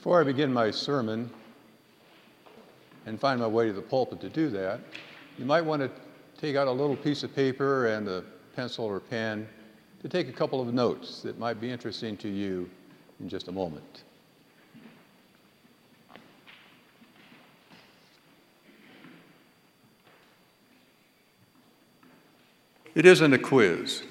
Before I begin my sermon and find my way to the pulpit to do that, you might want to take out a little piece of paper and a pencil or pen to take a couple of notes that might be interesting to you in just a moment. It isn't a quiz.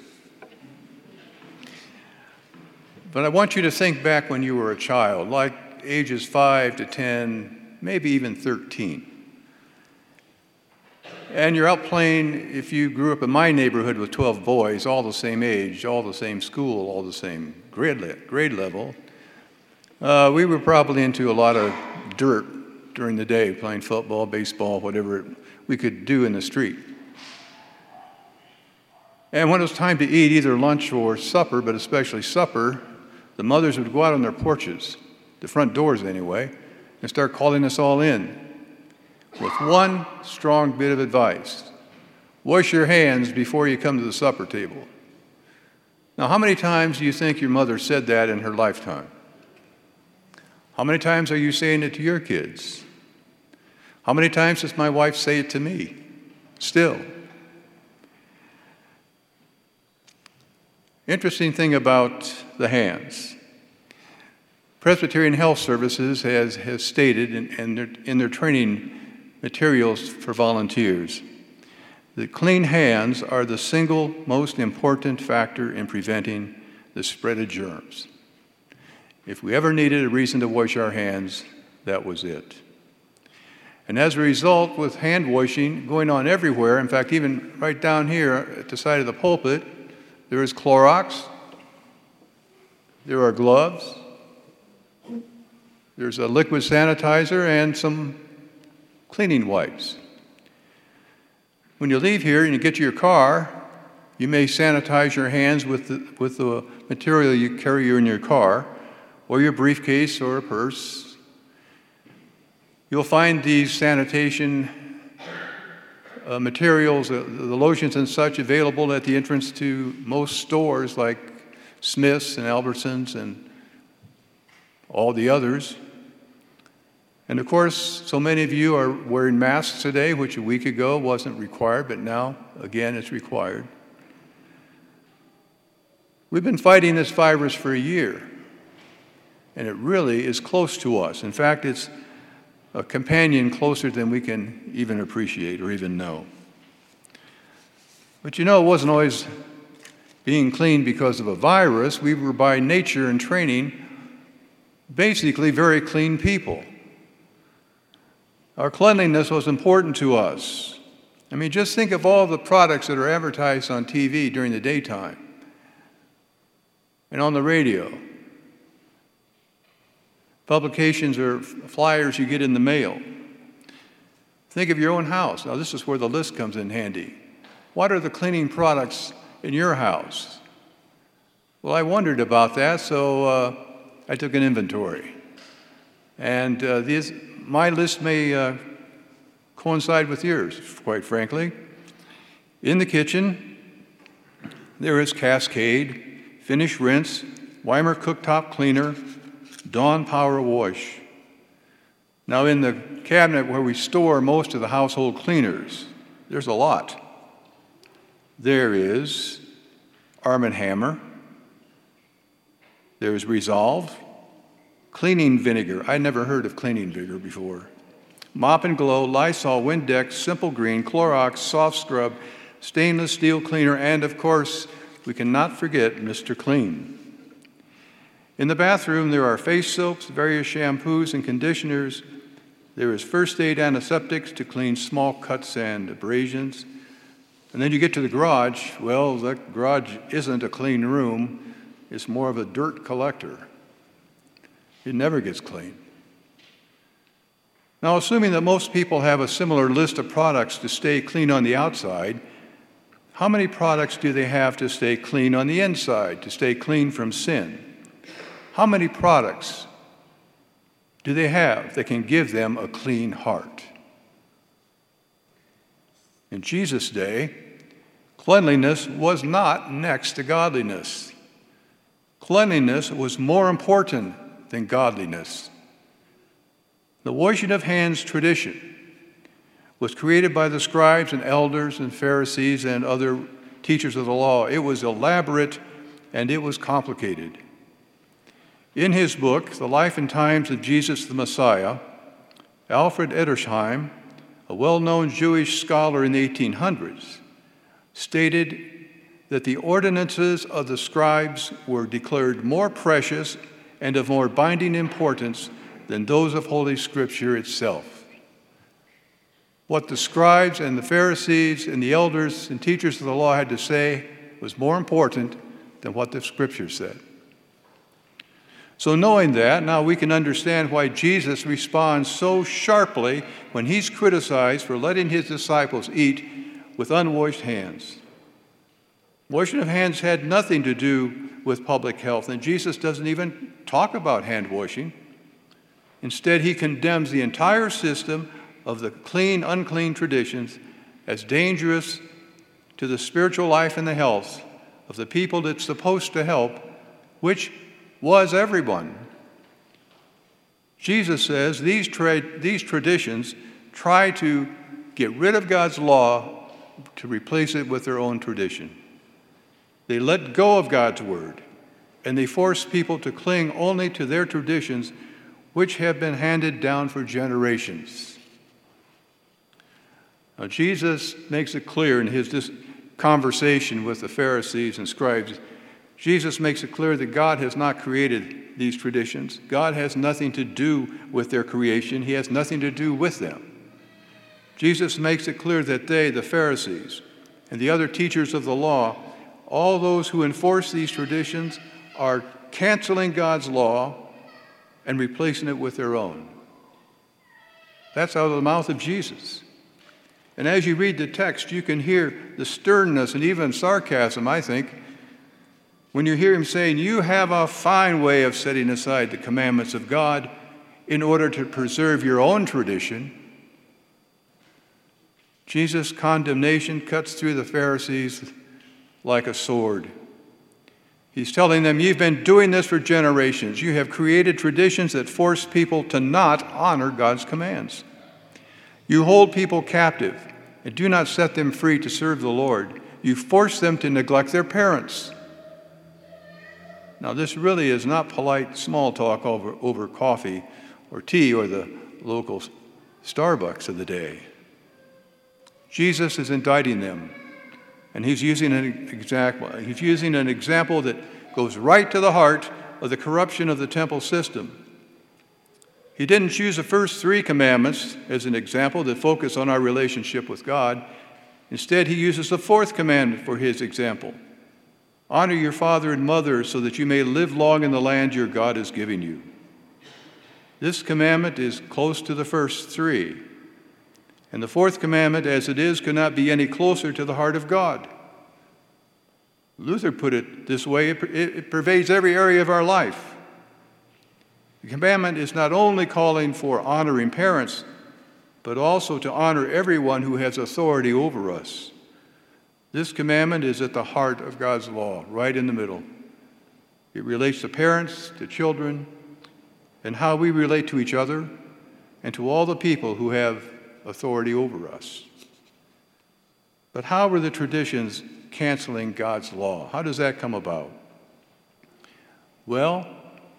But I want you to think back when you were a child, like ages 5 to 10, maybe even 13. And you're out playing, if you grew up in my neighborhood with 12 boys, all the same age, all the same school, all the same grade, le- grade level, uh, we were probably into a lot of dirt during the day, playing football, baseball, whatever we could do in the street. And when it was time to eat either lunch or supper, but especially supper, the mothers would go out on their porches, the front doors anyway, and start calling us all in with one strong bit of advice wash your hands before you come to the supper table. Now, how many times do you think your mother said that in her lifetime? How many times are you saying it to your kids? How many times does my wife say it to me? Still. Interesting thing about the hands. Presbyterian Health Services has, has stated in, in, their, in their training materials for volunteers that clean hands are the single most important factor in preventing the spread of germs. If we ever needed a reason to wash our hands, that was it. And as a result, with hand washing going on everywhere, in fact, even right down here at the side of the pulpit, there is Clorox, there are gloves, there's a liquid sanitizer, and some cleaning wipes. When you leave here and you get to your car, you may sanitize your hands with the, with the material you carry in your car, or your briefcase or a purse. You'll find these sanitation uh, materials, uh, the lotions and such, available at the entrance to most stores like Smith's and Albertsons and all the others. And of course, so many of you are wearing masks today, which a week ago wasn't required, but now, again, it's required. We've been fighting this virus for a year, and it really is close to us. In fact, it's a companion closer than we can even appreciate or even know. But you know, it wasn't always being clean because of a virus. We were by nature and training basically very clean people. Our cleanliness was important to us. I mean, just think of all the products that are advertised on TV during the daytime and on the radio publications or flyers you get in the mail. Think of your own house. Now, this is where the list comes in handy. What are the cleaning products in your house? Well, I wondered about that, so uh, I took an inventory. And uh, these, my list may uh, coincide with yours, quite frankly. In the kitchen, there is Cascade, Finish Rinse, Weiman Cooktop Cleaner, Dawn Power Wash. Now, in the cabinet where we store most of the household cleaners, there's a lot. There is Arm & Hammer. There's Resolve. Cleaning vinegar. I never heard of cleaning vinegar before. Mop and Glow, Lysol, Windex, Simple Green, Clorox, Soft Scrub, Stainless Steel Cleaner, and of course, we cannot forget Mr. Clean. In the bathroom, there are face soaps, various shampoos and conditioners. There is first aid antiseptics to clean small cuts and abrasions. And then you get to the garage. Well, the garage isn't a clean room, it's more of a dirt collector. It never gets clean. Now, assuming that most people have a similar list of products to stay clean on the outside, how many products do they have to stay clean on the inside, to stay clean from sin? How many products do they have that can give them a clean heart? In Jesus' day, cleanliness was not next to godliness. Cleanliness was more important than godliness. The washing of hands tradition was created by the scribes and elders and Pharisees and other teachers of the law. It was elaborate and it was complicated. In his book, The Life and Times of Jesus the Messiah, Alfred Edersheim, a well known Jewish scholar in the 1800s, stated that the ordinances of the scribes were declared more precious and of more binding importance than those of Holy Scripture itself. What the scribes and the Pharisees and the elders and teachers of the law had to say was more important than what the Scripture said. So, knowing that, now we can understand why Jesus responds so sharply when he's criticized for letting his disciples eat with unwashed hands. Washing of hands had nothing to do with public health, and Jesus doesn't even talk about hand washing. Instead, he condemns the entire system of the clean, unclean traditions as dangerous to the spiritual life and the health of the people that's supposed to help, which was everyone. Jesus says these, tra- these traditions try to get rid of God's law to replace it with their own tradition. They let go of God's word and they force people to cling only to their traditions, which have been handed down for generations. Now, Jesus makes it clear in his conversation with the Pharisees and scribes, Jesus makes it clear that God has not created these traditions. God has nothing to do with their creation, He has nothing to do with them. Jesus makes it clear that they, the Pharisees, and the other teachers of the law, all those who enforce these traditions, are canceling God's law and replacing it with their own. That's out of the mouth of Jesus. And as you read the text, you can hear the sternness and even sarcasm, I think, when you hear him saying, You have a fine way of setting aside the commandments of God in order to preserve your own tradition. Jesus' condemnation cuts through the Pharisees like a sword. He's telling them, You've been doing this for generations. You have created traditions that force people to not honor God's commands. You hold people captive and do not set them free to serve the Lord. You force them to neglect their parents. Now, this really is not polite small talk over, over coffee or tea or the local Starbucks of the day. Jesus is indicting them, and he's using an example. He's using an example that goes right to the heart of the corruption of the temple system. He didn't choose the first three commandments as an example that focus on our relationship with God. Instead, he uses the fourth commandment for his example Honor your father and mother so that you may live long in the land your God is giving you. This commandment is close to the first three. And the fourth commandment, as it is, cannot be any closer to the heart of God. Luther put it this way it, it pervades every area of our life. The commandment is not only calling for honoring parents, but also to honor everyone who has authority over us. This commandment is at the heart of God's law, right in the middle. It relates to parents, to children, and how we relate to each other and to all the people who have authority over us. But how were the traditions canceling God's law? How does that come about? Well,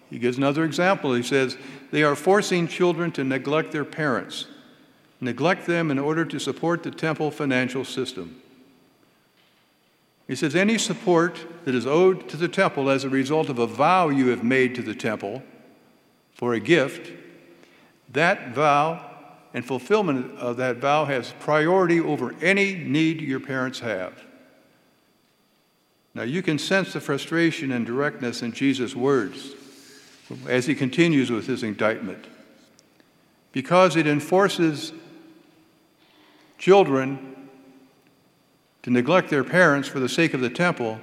he gives another example. He says, They are forcing children to neglect their parents, neglect them in order to support the temple financial system. He says, Any support that is owed to the temple as a result of a vow you have made to the temple for a gift, that vow and fulfillment of that vow has priority over any need your parents have. Now, you can sense the frustration and directness in Jesus' words as he continues with his indictment. Because it enforces children to neglect their parents for the sake of the temple,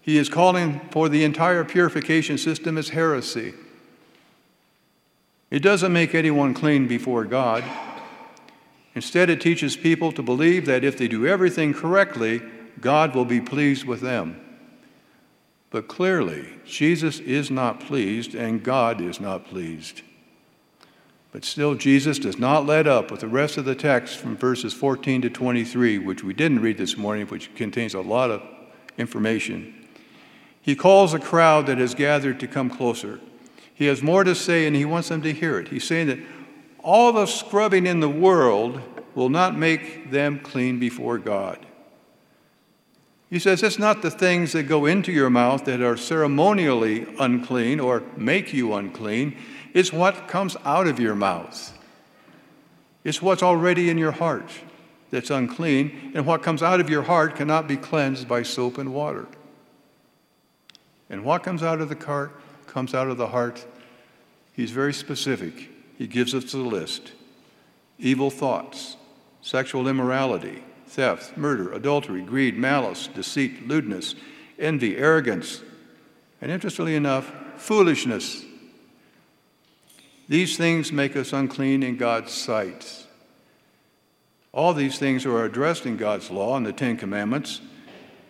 he is calling for the entire purification system as heresy. It doesn't make anyone clean before God. Instead, it teaches people to believe that if they do everything correctly, God will be pleased with them. But clearly, Jesus is not pleased and God is not pleased. But still, Jesus does not let up with the rest of the text from verses 14 to 23, which we didn't read this morning, which contains a lot of information. He calls a crowd that has gathered to come closer. He has more to say and he wants them to hear it. He's saying that all the scrubbing in the world will not make them clean before God. He says it's not the things that go into your mouth that are ceremonially unclean or make you unclean, it's what comes out of your mouth. It's what's already in your heart that's unclean, and what comes out of your heart cannot be cleansed by soap and water. And what comes out of the cart comes out of the heart. He's very specific. He gives us a list evil thoughts, sexual immorality, theft, murder, adultery, greed, malice, deceit, lewdness, envy, arrogance, and interestingly enough, foolishness. These things make us unclean in God's sight. All these things are addressed in God's law and the Ten Commandments.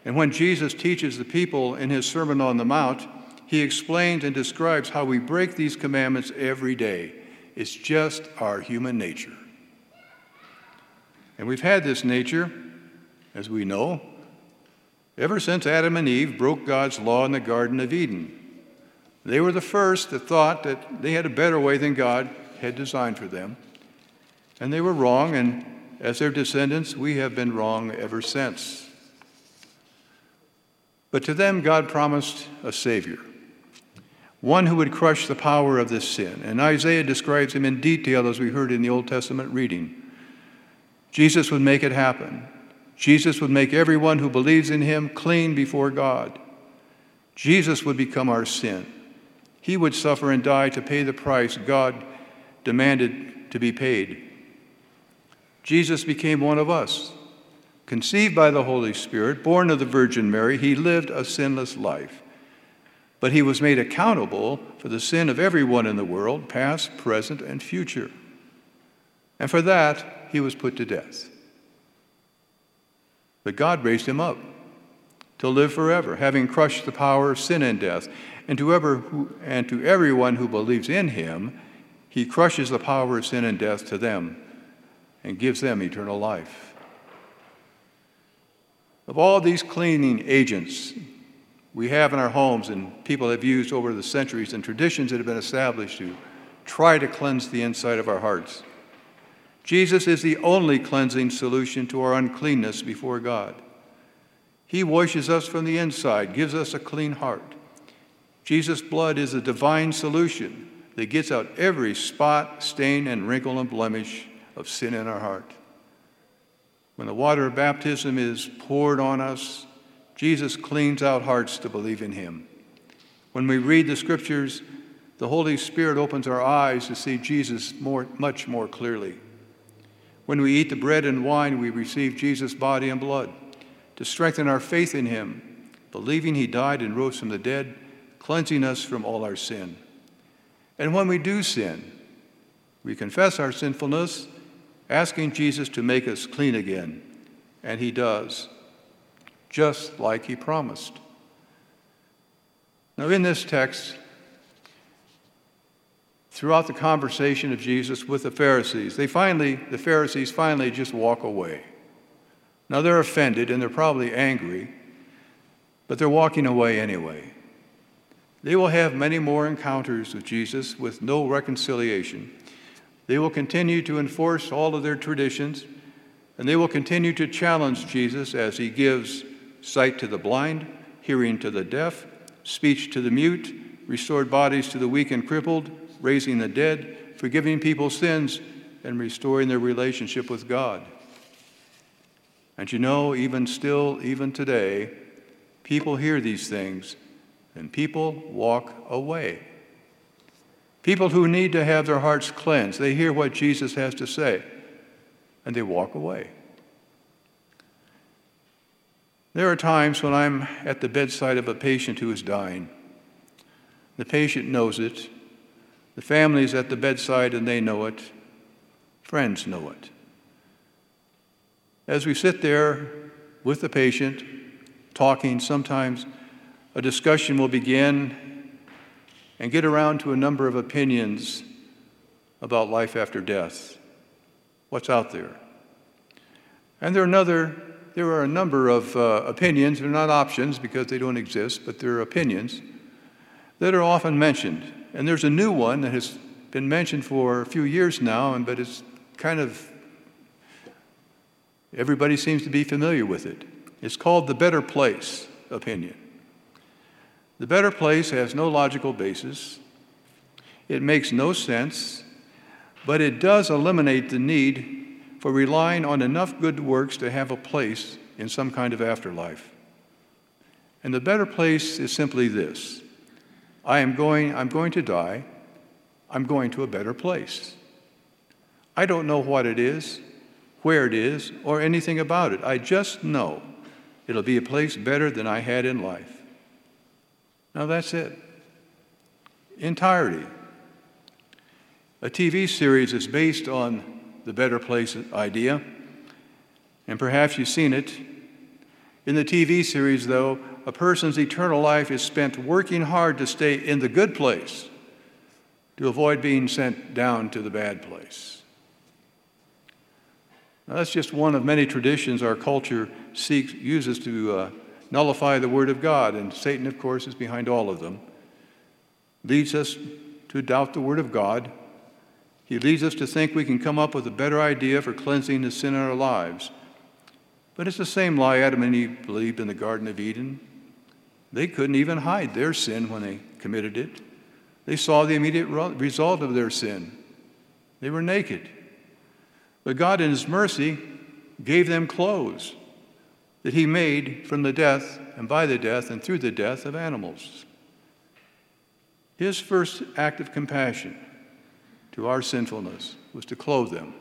And when Jesus teaches the people in his Sermon on the Mount, he explains and describes how we break these commandments every day. It's just our human nature. And we've had this nature, as we know, ever since Adam and Eve broke God's law in the Garden of Eden. They were the first that thought that they had a better way than God had designed for them. And they were wrong, and as their descendants, we have been wrong ever since. But to them, God promised a Savior, one who would crush the power of this sin. And Isaiah describes him in detail as we heard in the Old Testament reading. Jesus would make it happen. Jesus would make everyone who believes in him clean before God. Jesus would become our sin. He would suffer and die to pay the price God demanded to be paid. Jesus became one of us. Conceived by the Holy Spirit, born of the Virgin Mary, he lived a sinless life. But he was made accountable for the sin of everyone in the world, past, present, and future. And for that, he was put to death. But God raised him up to live forever, having crushed the power of sin and death. And to, ever who, and to everyone who believes in him, he crushes the power of sin and death to them and gives them eternal life. Of all these cleaning agents we have in our homes and people have used over the centuries and traditions that have been established to try to cleanse the inside of our hearts, Jesus is the only cleansing solution to our uncleanness before God. He washes us from the inside, gives us a clean heart. Jesus' blood is a divine solution that gets out every spot, stain, and wrinkle and blemish of sin in our heart. When the water of baptism is poured on us, Jesus cleans out hearts to believe in him. When we read the scriptures, the Holy Spirit opens our eyes to see Jesus more, much more clearly. When we eat the bread and wine, we receive Jesus' body and blood to strengthen our faith in him, believing he died and rose from the dead, cleansing us from all our sin. And when we do sin, we confess our sinfulness asking Jesus to make us clean again. And he does, just like he promised. Now, in this text, throughout the conversation of Jesus with the Pharisees, they finally, the Pharisees finally just walk away. Now, they're offended and they're probably angry, but they're walking away anyway. They will have many more encounters with Jesus with no reconciliation. They will continue to enforce all of their traditions, and they will continue to challenge Jesus as he gives sight to the blind, hearing to the deaf, speech to the mute, restored bodies to the weak and crippled, raising the dead, forgiving people's sins, and restoring their relationship with God. And you know, even still, even today, people hear these things and people walk away. People who need to have their hearts cleansed, they hear what Jesus has to say and they walk away. There are times when I'm at the bedside of a patient who is dying. The patient knows it. The family is at the bedside and they know it. Friends know it. As we sit there with the patient, talking, sometimes a discussion will begin and get around to a number of opinions about life after death. What's out there? And there are, another, there are a number of uh, opinions, they're not options because they don't exist, but they're opinions that are often mentioned. And there's a new one that has been mentioned for a few years now, and, but it's kind of, everybody seems to be familiar with it. It's called the better place opinion. The better place has no logical basis, it makes no sense, but it does eliminate the need for relying on enough good works to have a place in some kind of afterlife. And the better place is simply this I am going, I'm going to die, I'm going to a better place. I don't know what it is, where it is, or anything about it. I just know it'll be a place better than I had in life. Now that's it. Entirety. A TV series is based on the better place idea. And perhaps you've seen it. In the TV series, though, a person's eternal life is spent working hard to stay in the good place to avoid being sent down to the bad place. Now, that's just one of many traditions our culture seeks, uses to uh, nullify the Word of God, and Satan, of course, is behind all of them. Leads us to doubt the Word of God he leads us to think we can come up with a better idea for cleansing the sin in our lives. But it's the same lie Adam and Eve believed in the Garden of Eden. They couldn't even hide their sin when they committed it. They saw the immediate result of their sin. They were naked. But God, in His mercy, gave them clothes that He made from the death and by the death and through the death of animals. His first act of compassion to our sinfulness was to clothe them.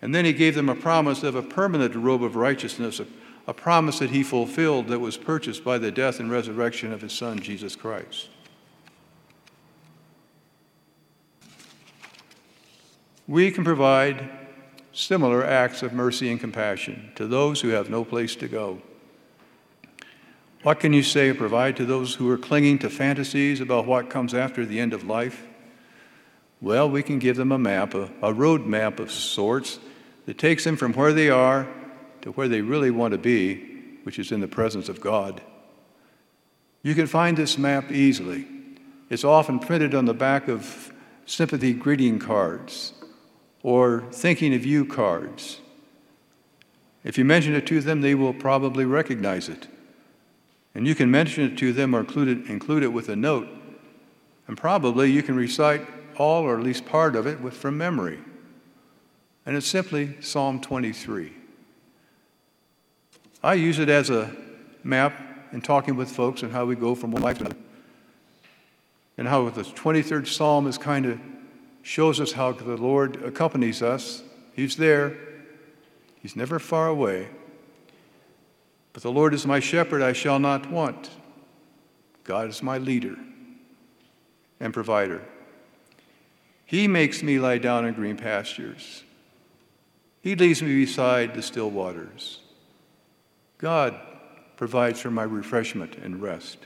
And then he gave them a promise of a permanent robe of righteousness, a, a, promise that he fulfilled that was purchased by the death and resurrection of his Son, Jesus Christ. We can provide similar acts of mercy and compassion to those who have no place to go. What can you say or provide to those who are clinging to fantasies about what comes after the end of life? Well, we can give them a map, a, a road map of sorts that takes them from where they are to where they really want to be, which is in the presence of God. You can find this map easily. It's often printed on the back of sympathy greeting cards or thinking of you cards. If you mention it to them, they will probably recognize it. And you can mention it to them or include it, include it with a note. And probably you can recite all or at least part of it with, from memory. And it's simply Psalm 23. I use it as a map in talking with folks and how we go from one life to another. And how the 23rd Psalm is kind of shows us how the Lord accompanies us. He's there, He's never far away. But the Lord is my shepherd, I shall not want. God is my leader and provider. He makes me lie down in green pastures. He leads me beside the still waters. God provides for my refreshment and rest.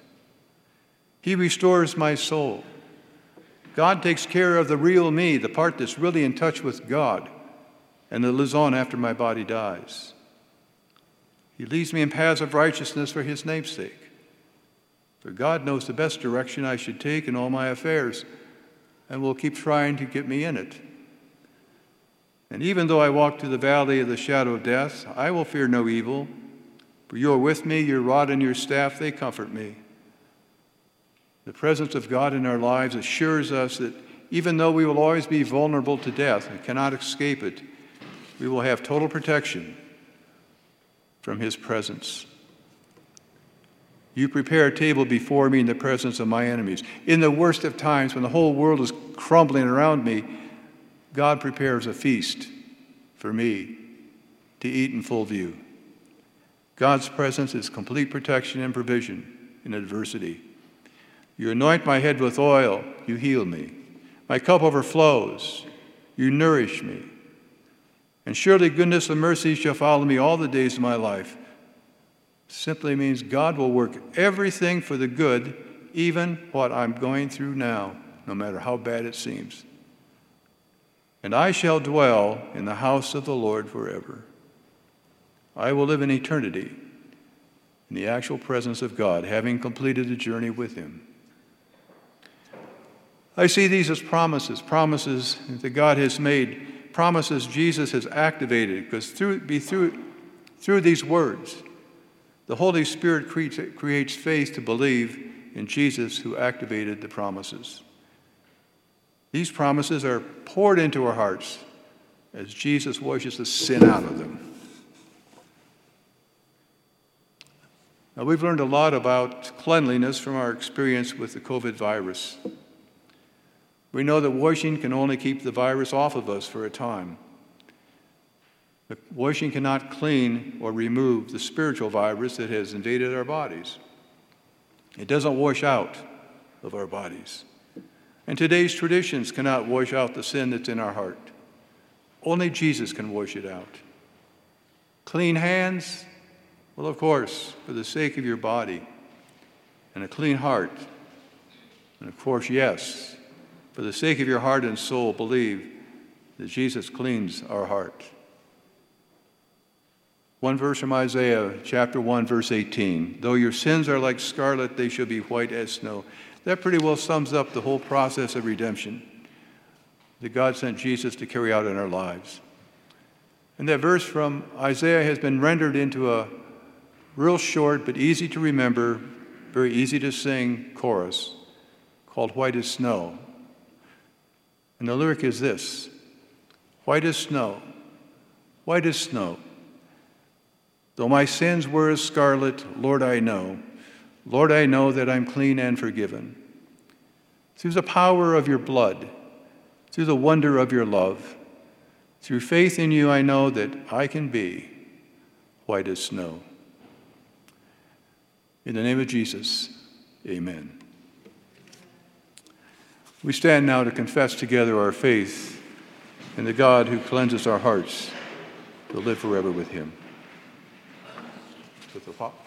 He restores my soul. God takes care of the real me, the part that's really in touch with God and that lives on after my body dies. He leads me in paths of righteousness for his name's sake. For God knows the best direction I should take in all my affairs and will keep trying to get me in it. And even though I walk through the valley of the shadow of death, I will fear no evil, for you are with me, your rod and your staff, they comfort me. The presence of God in our lives assures us that even though we will always be vulnerable to death and cannot escape it, we will have total protection from His presence. You prepare a table before me in the presence of my enemies. In the worst of times, when the whole world is crumbling around me, God prepares a feast for me to eat in full view. God's presence is complete protection and provision in adversity. You anoint my head with oil, you heal me. My cup overflows, you nourish me. And surely goodness and mercy shall follow me all the days of my life simply means God will work everything for the good, even what I'm going through now, no matter how bad it seems. and I shall dwell in the house of the Lord forever. I will live in eternity in the actual presence of God, having completed the journey with Him. I see these as promises, promises that God has made, promises Jesus has activated, because through, be through, through these words, the Holy Spirit creates, faith to believe in Jesus who activated the promises. These promises are poured into our hearts as Jesus washes the sin out of them. Now, we've learned a lot about cleanliness from our experience with the COVID virus. We know that washing can only keep the virus off of us for a time. But washing cannot clean or remove the spiritual virus that has invaded our bodies. It doesn't wash out of our bodies. And today's traditions cannot wash out the sin that's in our heart. Only Jesus can wash it out. Clean hands, well, of course, for the sake of your body. And a clean heart. And of course, yes, for the sake of your heart and soul, believe that Jesus cleans our heart. One verse from Isaiah chapter 1, verse 18 Though your sins are like scarlet, they shall be white as snow. That pretty well sums up the whole process of redemption that God sent Jesus to carry out in our lives. And that verse from Isaiah has been rendered into a real short but easy to remember, very easy to sing chorus called White as Snow. And the lyric is this White as snow, white as snow. Though my sins were as scarlet, Lord, I know Lord, I know that I'm clean and forgiven. Through the power of your blood, through the wonder of your love, through faith in you, I know that I can be white as snow. In the name of Jesus, amen. We stand now to confess together our faith in the God who cleanses our hearts to live forever with him. With the pop.